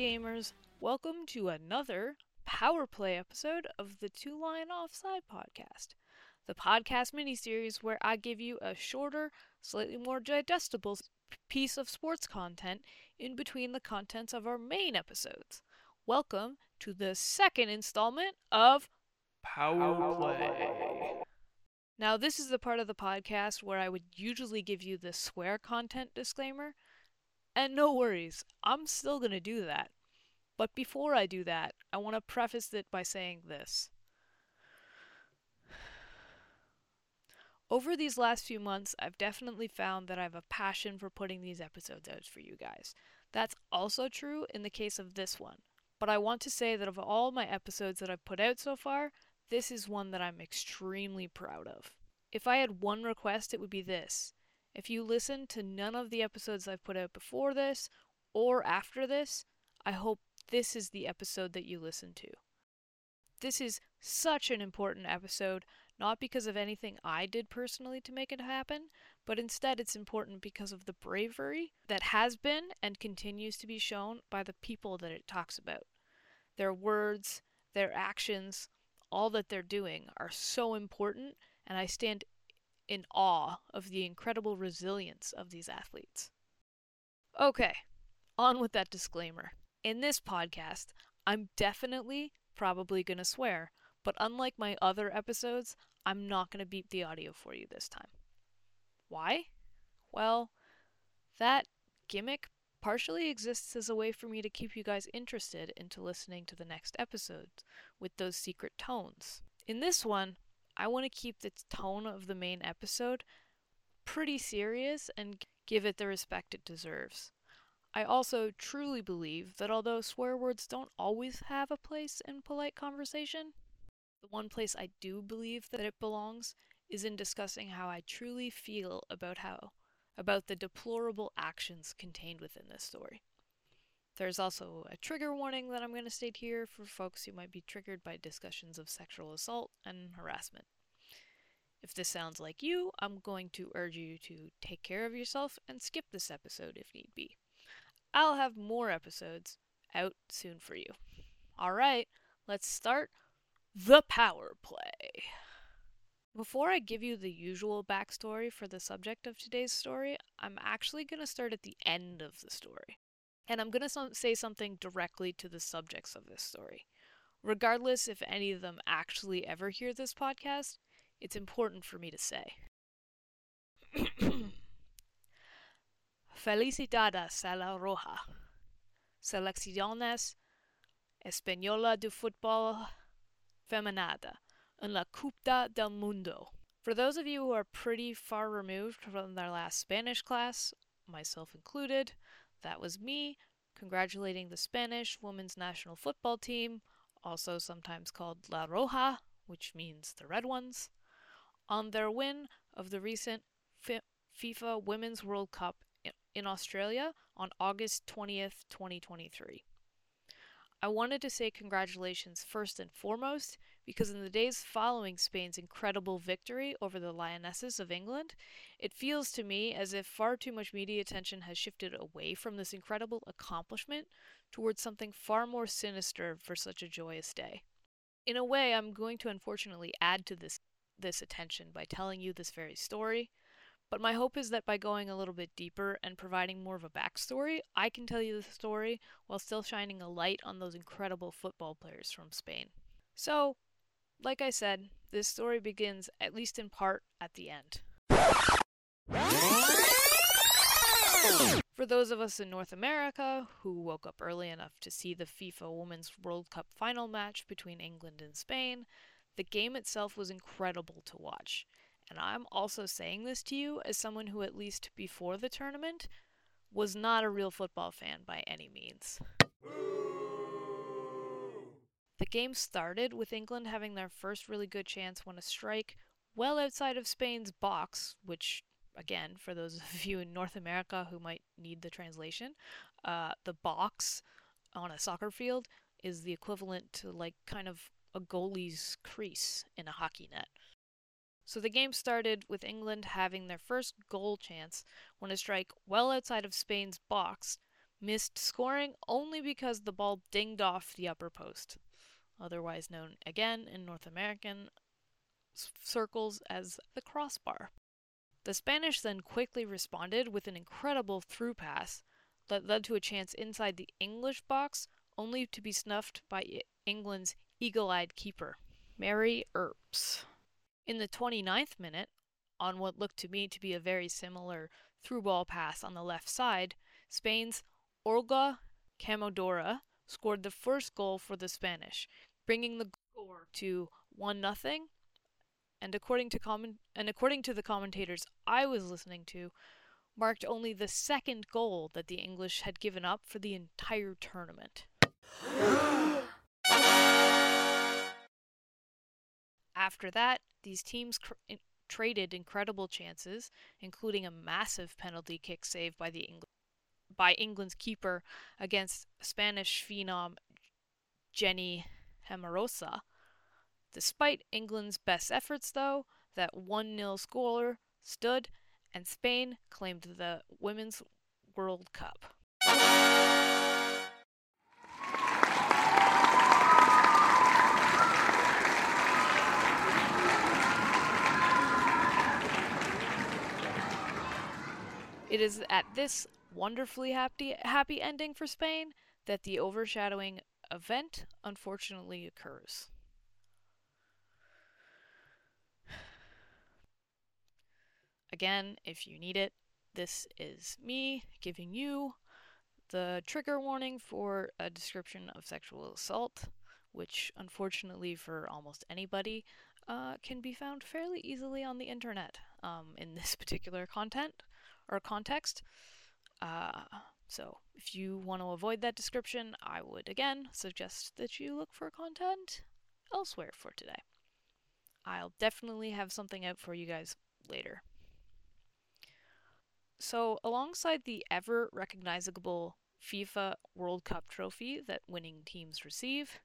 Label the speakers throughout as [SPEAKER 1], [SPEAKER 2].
[SPEAKER 1] Gamers? Welcome to another Power Play episode of the Two Line Offside podcast, the podcast miniseries where I give you a shorter, slightly more digestible piece of sports content in between the contents of our main episodes. Welcome to the second installment of Power Play. Now, this is the part of the podcast where I would usually give you the swear content disclaimer. And no worries, I'm still going to do that. But before I do that, I want to preface it by saying this. Over these last few months, I've definitely found that I have a passion for putting these episodes out for you guys. That's also true in the case of this one. But I want to say that of all my episodes that I've put out so far, this is one that I'm extremely proud of. If I had one request, it would be this. If you listen to none of the episodes I've put out before this or after this, I hope this is the episode that you listen to. This is such an important episode, not because of anything I did personally to make it happen, but instead it's important because of the bravery that has been and continues to be shown by the people that it talks about. Their words, their actions, all that they're doing are so important, and I stand in awe of the incredible resilience of these athletes. Okay, on with that disclaimer. In this podcast, I'm definitely probably going to swear, but unlike my other episodes, I'm not going to beep the audio for you this time. Why? Well, that gimmick partially exists as a way for me to keep you guys interested into listening to the next episodes with those secret tones. In this one, I want to keep the tone of the main episode pretty serious and give it the respect it deserves. I also truly believe that although swear words don't always have a place in polite conversation, the one place I do believe that it belongs is in discussing how I truly feel about how about the deplorable actions contained within this story. There's also a trigger warning that I'm going to state here for folks who might be triggered by discussions of sexual assault and harassment. If this sounds like you, I'm going to urge you to take care of yourself and skip this episode if need be. I'll have more episodes out soon for you. Alright, let's start the power play. Before I give you the usual backstory for the subject of today's story, I'm actually going to start at the end of the story. And I'm going to say something directly to the subjects of this story. Regardless if any of them actually ever hear this podcast, it's important for me to say. Felicidades a la Roja, Selecciones Española de Fútbol Femenada en la Copa del Mundo. For those of you who are pretty far removed from their last Spanish class, myself included, that was me congratulating the Spanish women's national football team, also sometimes called La Roja, which means the Red Ones, on their win of the recent FIFA Women's World Cup in Australia on August 20th, 2023. I wanted to say congratulations first and foremost because in the days following Spain's incredible victory over the Lionesses of England, it feels to me as if far too much media attention has shifted away from this incredible accomplishment towards something far more sinister for such a joyous day. In a way, I'm going to unfortunately add to this this attention by telling you this very story, but my hope is that by going a little bit deeper and providing more of a backstory, I can tell you the story while still shining a light on those incredible football players from Spain. So, like I said, this story begins, at least in part, at the end. For those of us in North America who woke up early enough to see the FIFA Women's World Cup final match between England and Spain, the game itself was incredible to watch. And I'm also saying this to you as someone who, at least before the tournament, was not a real football fan by any means. The game started with England having their first really good chance when a strike well outside of Spain's box, which, again, for those of you in North America who might need the translation, uh, the box on a soccer field is the equivalent to like kind of a goalie's crease in a hockey net. So the game started with England having their first goal chance when a strike well outside of Spain's box missed scoring only because the ball dinged off the upper post, otherwise known again in North American circles as the crossbar. The Spanish then quickly responded with an incredible through pass that led to a chance inside the English box, only to be snuffed by England's eagle eyed keeper, Mary Earps. In the 29th minute, on what looked to me to be a very similar through ball pass on the left side, Spain's Olga Carmona scored the first goal for the Spanish, bringing the score to 1 0 and according to and according to the commentators I was listening to, marked only the second goal that the English had given up for the entire tournament. After that, these teams cr- traded incredible chances, including a massive penalty kick save by the by England's keeper against Spanish phenom Jenny Hermoso. Despite England's best efforts, though, that 1 0 score stood, and Spain claimed the Women's World Cup. It is at this wonderfully happy happy ending for Spain that the overshadowing event unfortunately occurs. Again, if you need it, this is me giving you the trigger warning for a description of sexual assault, which unfortunately for almost anybody uh, can be found fairly easily on the internet um, in this particular content or context. Uh, so, if you want to avoid that description, I would again suggest that you look for content elsewhere for today. I'll definitely have something out for you guys later. So, alongside the ever recognizable FIFA World Cup trophy that winning teams receive,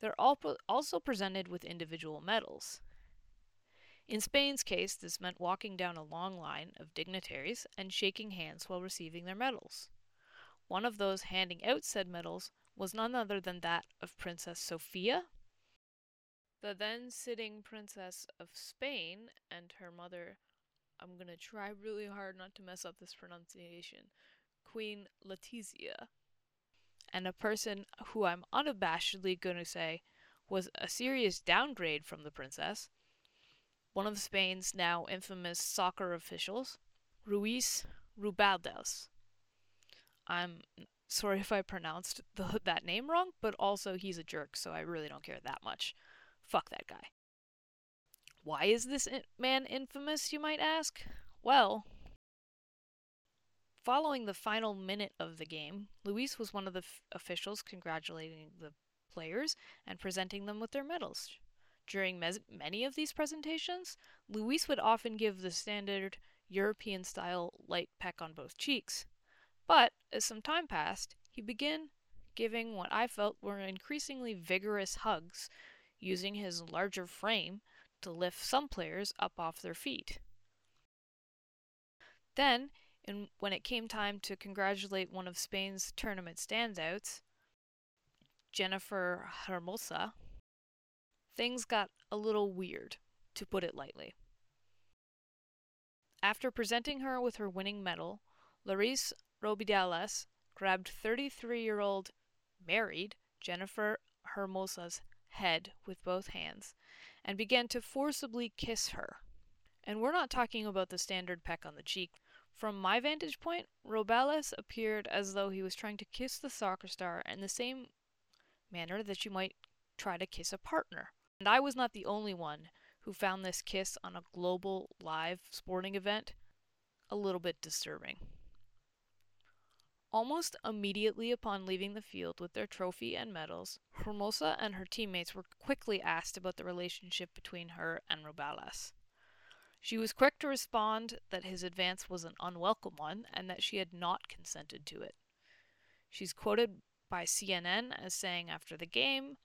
[SPEAKER 1] they're also presented with individual medals. In Spain's case, this meant walking down a long line of dignitaries and shaking hands while receiving their medals. One of those handing out said medals was none other than that of Princess Sofia, the then sitting Princess of Spain, and her mother. I'm gonna try really hard not to mess up this pronunciation. Queen Letizia. And a person who I'm unabashedly gonna say was a serious downgrade from the princess one of Spain's now infamous soccer officials, Ruiz Rubiales. I'm sorry if I pronounced the, that name wrong, but also he's a jerk, so I really don't care that much. Fuck that guy. Why is this man infamous, you might ask? Well, following the final minute of the game, Luis was one of the f- officials congratulating the players and presenting them with their medals. During mes- many of these presentations, Luis would often give the standard European style light peck on both cheeks. But as some time passed, he began giving what I felt were increasingly vigorous hugs, using his larger frame to lift some players up off their feet. Then, in, when it came time to congratulate one of Spain's tournament standouts, Jennifer Hermoso, things got a little weird, to put it lightly. After presenting her with her winning medal, Luis Rubiales grabbed 33 year old married Jennifer Hermoso's head with both hands and began to forcibly kiss her. And we're not talking about the standard peck on the cheek. From my vantage point, Rubiales appeared as though he was trying to kiss the soccer star in the same manner that you might try to kiss a partner. And I was not the only one who found this kiss on a global live sporting event a little bit disturbing. Almost immediately upon leaving the field with their trophy and medals, Hermoso and her teammates were quickly asked about the relationship between her and Rubiales. She was quick to respond that his advance was an unwelcome one and that she had not consented to it. She's quoted by CNN as saying after the game,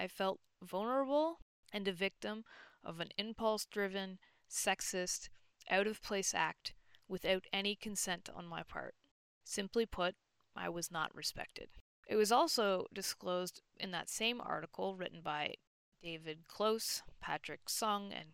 [SPEAKER 1] I felt vulnerable and a victim of an impulse driven, sexist, out of place act without any consent on my part. Simply put, I was not respected. It was also disclosed in that same article written by David Close, Patrick Sung, and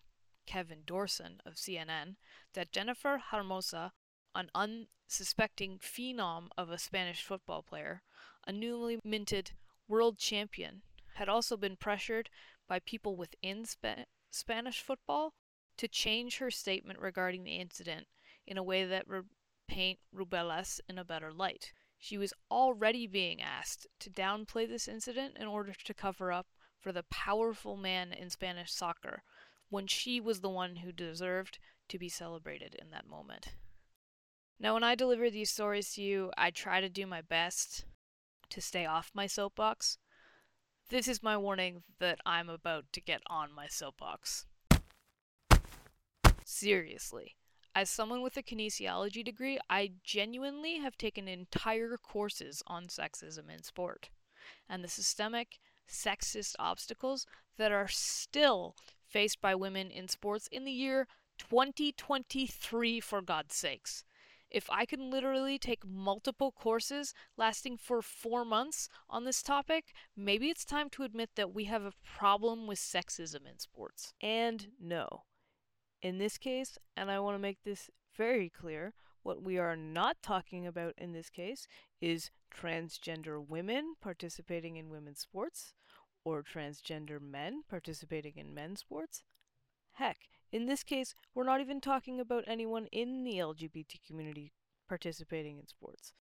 [SPEAKER 1] Kevin Dotson of CNN that Jennifer Hermoso, an unsuspecting phenom of a Spanish football player, a newly minted world champion, had also been pressured by people within Spa- Spanish football to change her statement regarding the incident in a way that would paint Rubiales in a better light. She was already being asked to downplay this incident in order to cover up for the powerful man in Spanish soccer when she was the one who deserved to be celebrated in that moment. Now, when I deliver these stories to you, I try to do my best to stay off my soapbox. This is my warning that I'm about to get on my soapbox. Seriously. As someone with a kinesiology degree, I genuinely have taken entire courses on sexism in sport and the systemic sexist obstacles that are still faced by women in sports in the year 2023, for God's sakes. If I can literally take multiple courses lasting for four months on this topic, maybe it's time to admit that we have a problem with sexism in sports.
[SPEAKER 2] And no. In this case, and I want to make this very clear, what we are not talking about in this case is transgender women participating in women's sports or transgender men participating in men's sports. Heck, in this case, we're not even talking about anyone in the LGBT community participating in sports,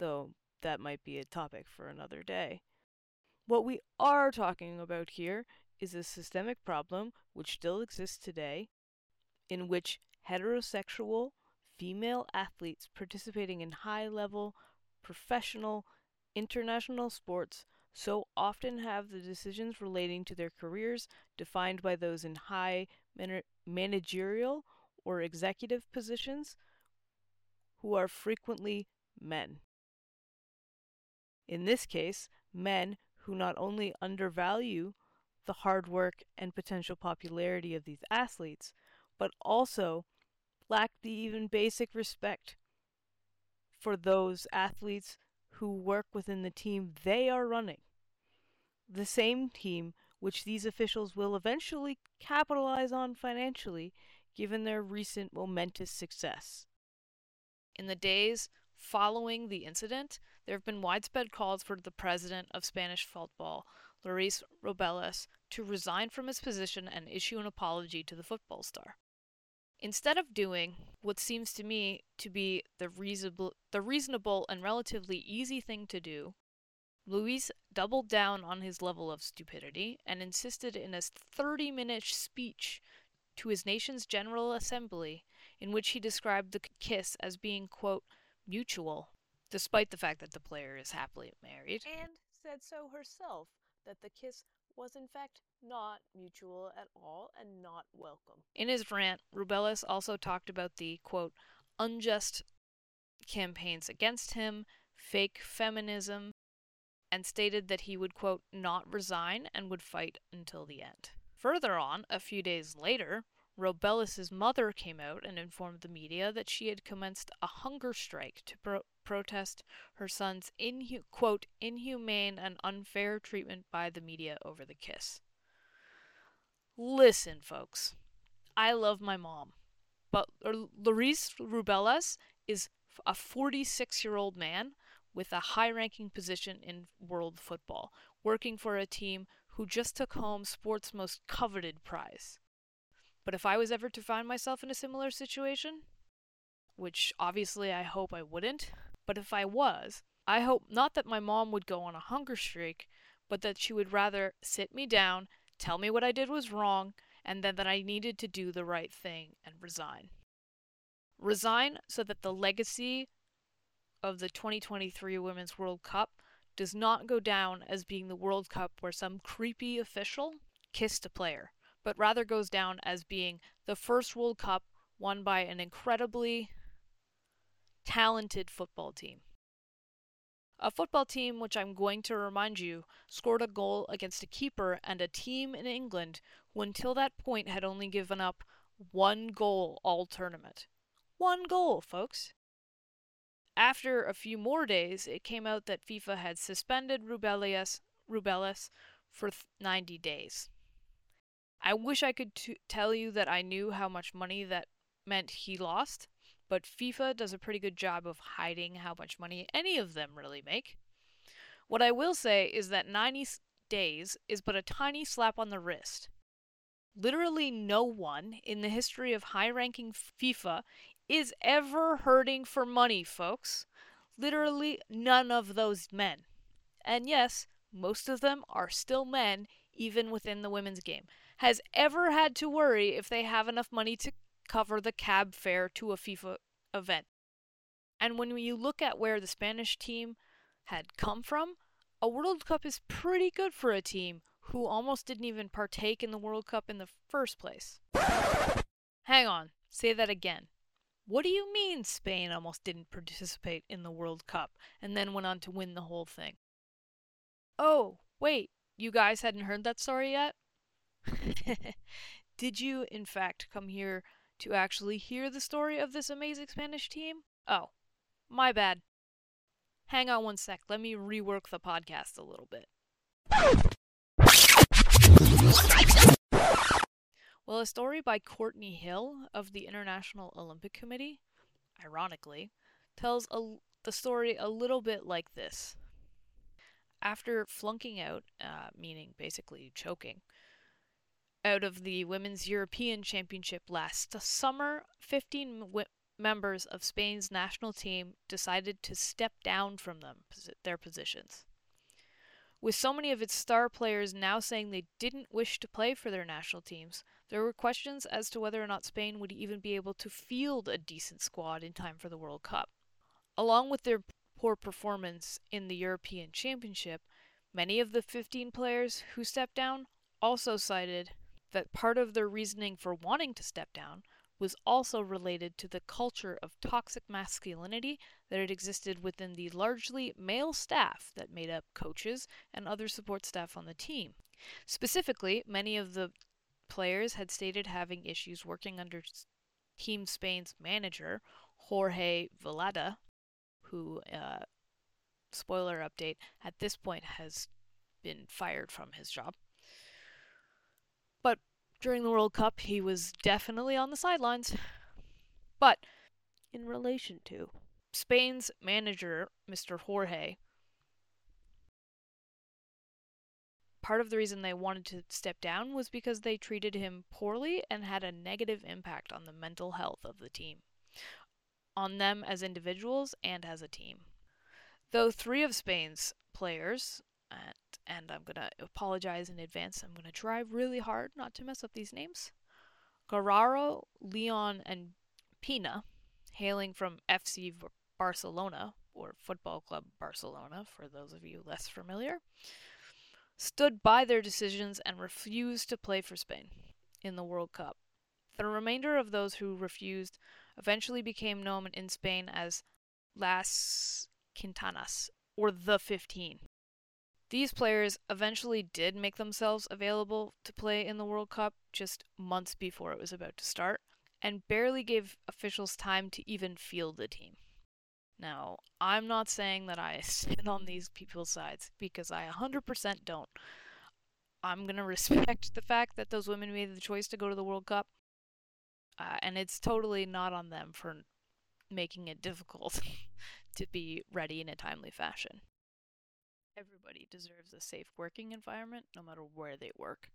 [SPEAKER 2] though that might be a topic for another day. What we are talking about here is a systemic problem which still exists today, in which heterosexual female athletes participating in high level, professional, international sports so often have the decisions relating to their careers defined by those in high man- managerial or executive positions who are frequently men. In this case, men who not only undervalue the hard work and potential popularity of these athletes, but also lack the even basic respect for those athletes who work within the team they are running the same team which these officials will eventually capitalize on financially given their recent momentous success.
[SPEAKER 1] In the days following the incident, there have been widespread calls for the president of Spanish football, Luis Rubiales, to resign from his position and issue an apology to the football star. Instead of doing what seems to me to be the reasonable, the reasonable and relatively easy thing to do, Luis doubled down on his level of stupidity and insisted in a 30 minute speech to his nation's General Assembly in which he described the kiss as being, quote, mutual, despite the fact that the player is happily married.
[SPEAKER 2] And said so herself, that the kiss was in fact not mutual at all and not welcome.
[SPEAKER 1] In his rant, Rubiales also talked about the, quote, unjust campaigns against him, fake feminism, and stated that he would, quote, not resign and would fight until the end. Further on, a few days later, Rubiales' mother came out and informed the media that she had commenced a hunger strike to pro- protest her son's inhu- quote inhumane and unfair treatment by the media over the kiss. Listen, folks, I love my mom, but Luis Rubiales is a 46 year old man with a high ranking position in world football, working for a team who just took home sport's most coveted prize. But if I was ever to find myself in a similar situation, which obviously I hope I wouldn't, but if I was, I hope not that my mom would go on a hunger streak, but that she would rather sit me down, tell me what I did was wrong, and then that I needed to do the right thing and resign. Resign so that the legacy of the 2023 Women's World Cup does not go down as being the World Cup where some creepy official kissed a player, but rather goes down as being the first World Cup won by an incredibly talented football team. A football team which I'm going to remind you scored a goal against a keeper and a team in England who until that point had only given up one goal all tournament. One goal, folks. After a few more days, it came out that FIFA had suspended Rubiales for 90 days. I wish I could t- tell you that I knew how much money that meant he lost, but FIFA does a pretty good job of hiding how much money any of them really make. What I will say is that 90 days is but a tiny slap on the wrist. Literally no one in the history of high ranking FIFA is ever hurting for money, folks. Literally none of those men. And yes, most of them are still men, even within the women's game, has ever had to worry if they have enough money to cover the cab fare to a FIFA event. And when you look at where the Spanish team had come from, a World Cup is pretty good for a team who almost didn't even partake in the World Cup in the first place. Hang on, say that again. What do you mean Spain almost didn't participate in the World Cup and then went on to win the whole thing? Oh, wait, you guys hadn't heard that story yet? Did you, in fact, come here to actually hear the story of this amazing Spanish team? Oh, my bad. Hang on one sec, let me rework the podcast a little bit. Well, a story by Courtney Hill of the International Olympic Committee, ironically, tells a, the story a little bit like this. After flunking out, uh, meaning basically choking, out of the Women's European Championship last summer, 15 w- members of Spain's national team decided to step down from them, their positions. With so many of its star players now saying they didn't wish to play for their national teams, there were questions as to whether or not Spain would even be able to field a decent squad in time for the World Cup. Along with their poor performance in the European Championship, many of the 15 players who stepped down also cited that part of their reasoning for wanting to step down was also related to the culture of toxic masculinity that had existed within the largely male staff that made up coaches and other support staff on the team. Specifically, many of the players had stated having issues working under Team Spain's manager, Jorge Vilda, who, uh, spoiler update, at this point has been fired from his job. But during the World Cup, he was definitely on the sidelines. But in relation to Spain's manager, Mr. Jorge, part of the reason they wanted to step down was because they treated him poorly and had a negative impact on the mental health of the team, on them as individuals and as a team. Though three of Spain's players, and, and I'm going to apologize in advance, I'm going to try really hard not to mess up these names. Guijarro, Leon, and Pina, hailing from FC Barcelona, or Football Club Barcelona, for those of you less familiar, stood by their decisions and refused to play for Spain in the World Cup. The remainder of those who refused eventually became known in Spain as Las Quintanas, or the 15. These players eventually did make themselves available to play in the World Cup just months before it was about to start, and barely gave officials time to even field the team. Now, I'm not saying that I sit on these people's sides because I 100% don't. I'm going to respect the fact that those women made the choice to go to the World Cup, uh, and it's totally not on them for making it difficult to be ready in a timely fashion. Everybody deserves a safe working environment no matter where they work,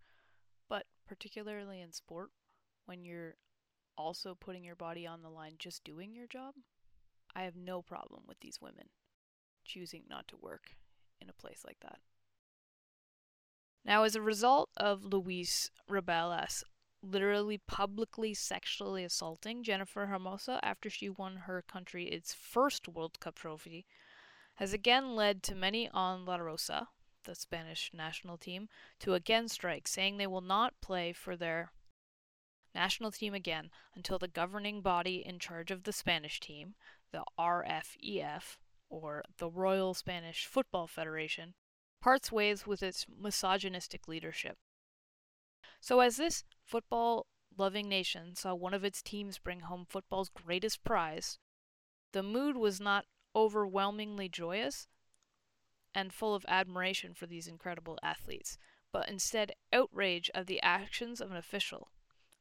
[SPEAKER 1] but particularly in sport, when you're also putting your body on the line just doing your job, I have no problem with these women choosing not to work in a place like that. Now, as a result of Luis Rubiales literally publicly sexually assaulting Jennifer Hermoso after she won her country its first World Cup trophy, has again led to many on La Roja, the Spanish national team, to again strike, saying they will not play for their national team again until the governing body in charge of the Spanish team, the RFEF, or the Royal Spanish Football Federation, parts ways with its misogynistic leadership. So, as this football loving nation saw one of its teams bring home football's greatest prize, the mood was not overwhelmingly joyous and full of admiration for these incredible athletes, but instead outrage of the actions of an official.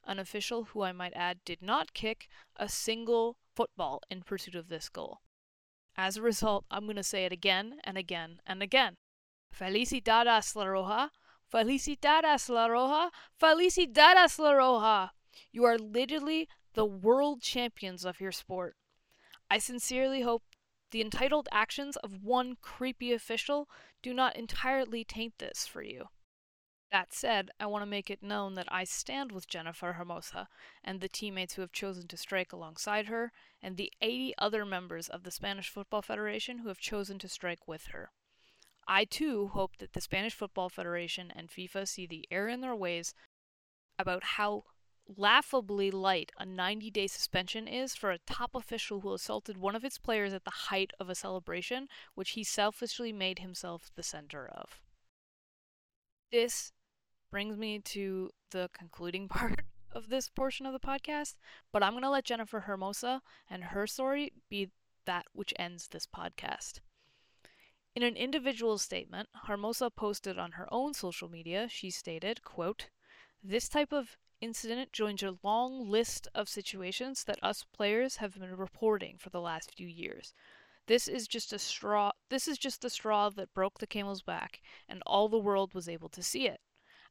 [SPEAKER 1] An official who I might add did not kick a single football in pursuit of this goal. As a result, I'm going to say it again and again and again. Felicidades La Roja! Felicidades La Roja! Felicidades La Roja! You are literally the world champions of your sport. I sincerely hope the entitled actions of one creepy official do not entirely taint this for you. That said, I want to make it known that I stand with Jennifer Hermoso and the teammates who have chosen to strike alongside her, and the 80 other members of the Spanish Football Federation who have chosen to strike with her. I too hope that the Spanish Football Federation and FIFA see the error in their ways about how laughably light a 90 day suspension is for a top official who assaulted one of its players at the height of a celebration, which he selfishly made himself the center of. This brings me to the concluding part of this portion of the podcast, but I'm going to let Jennifer Hermoso and her story be that which ends this podcast. In an individual statement, Hermoso posted on her own social media, she stated, quote, This type of incident joins a long list of situations that us players have been reporting for the last few years. This is just a straw this is just the straw that broke the camel's back, and all the world was able to see it.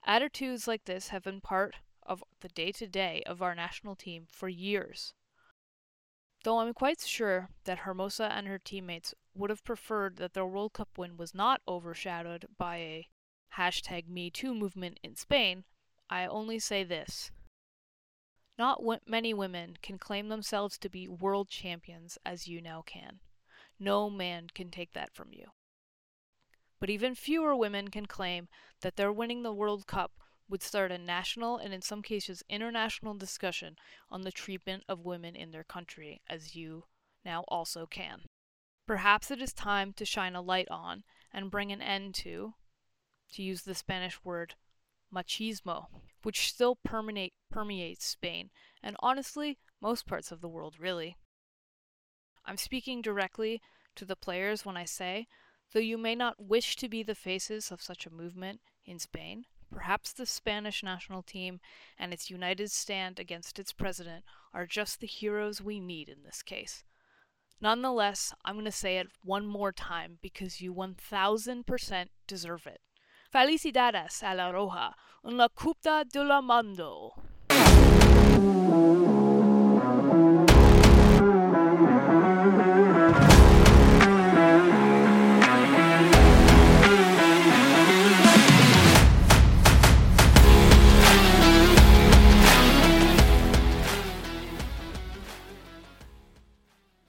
[SPEAKER 1] Attitudes like this have been part of the day to day of our national team for years. Though I'm quite sure that Hermoso and her teammates would have preferred that their World Cup win was not overshadowed by a hashtag MeToo movement in Spain, I only say this. Not w- many women can claim themselves to be world champions as you now can. No man can take that from you but even fewer women can claim that their winning the World Cup would start a national and in some cases international discussion on the treatment of women in their country, as you now also can. Perhaps it is time to shine a light on and bring an end to, to use the Spanish word, machismo, which still permeate, permeates Spain and honestly most parts of the world, really. I'm speaking directly to the players when I say Though you may not wish to be the faces of such a movement in Spain, perhaps the Spanish national team and its united stand against its president are just the heroes we need in this case. Nonetheless, I'm going to say it one more time because you 1000% deserve it. Felicidades a la Roja en la Copa del Mundo.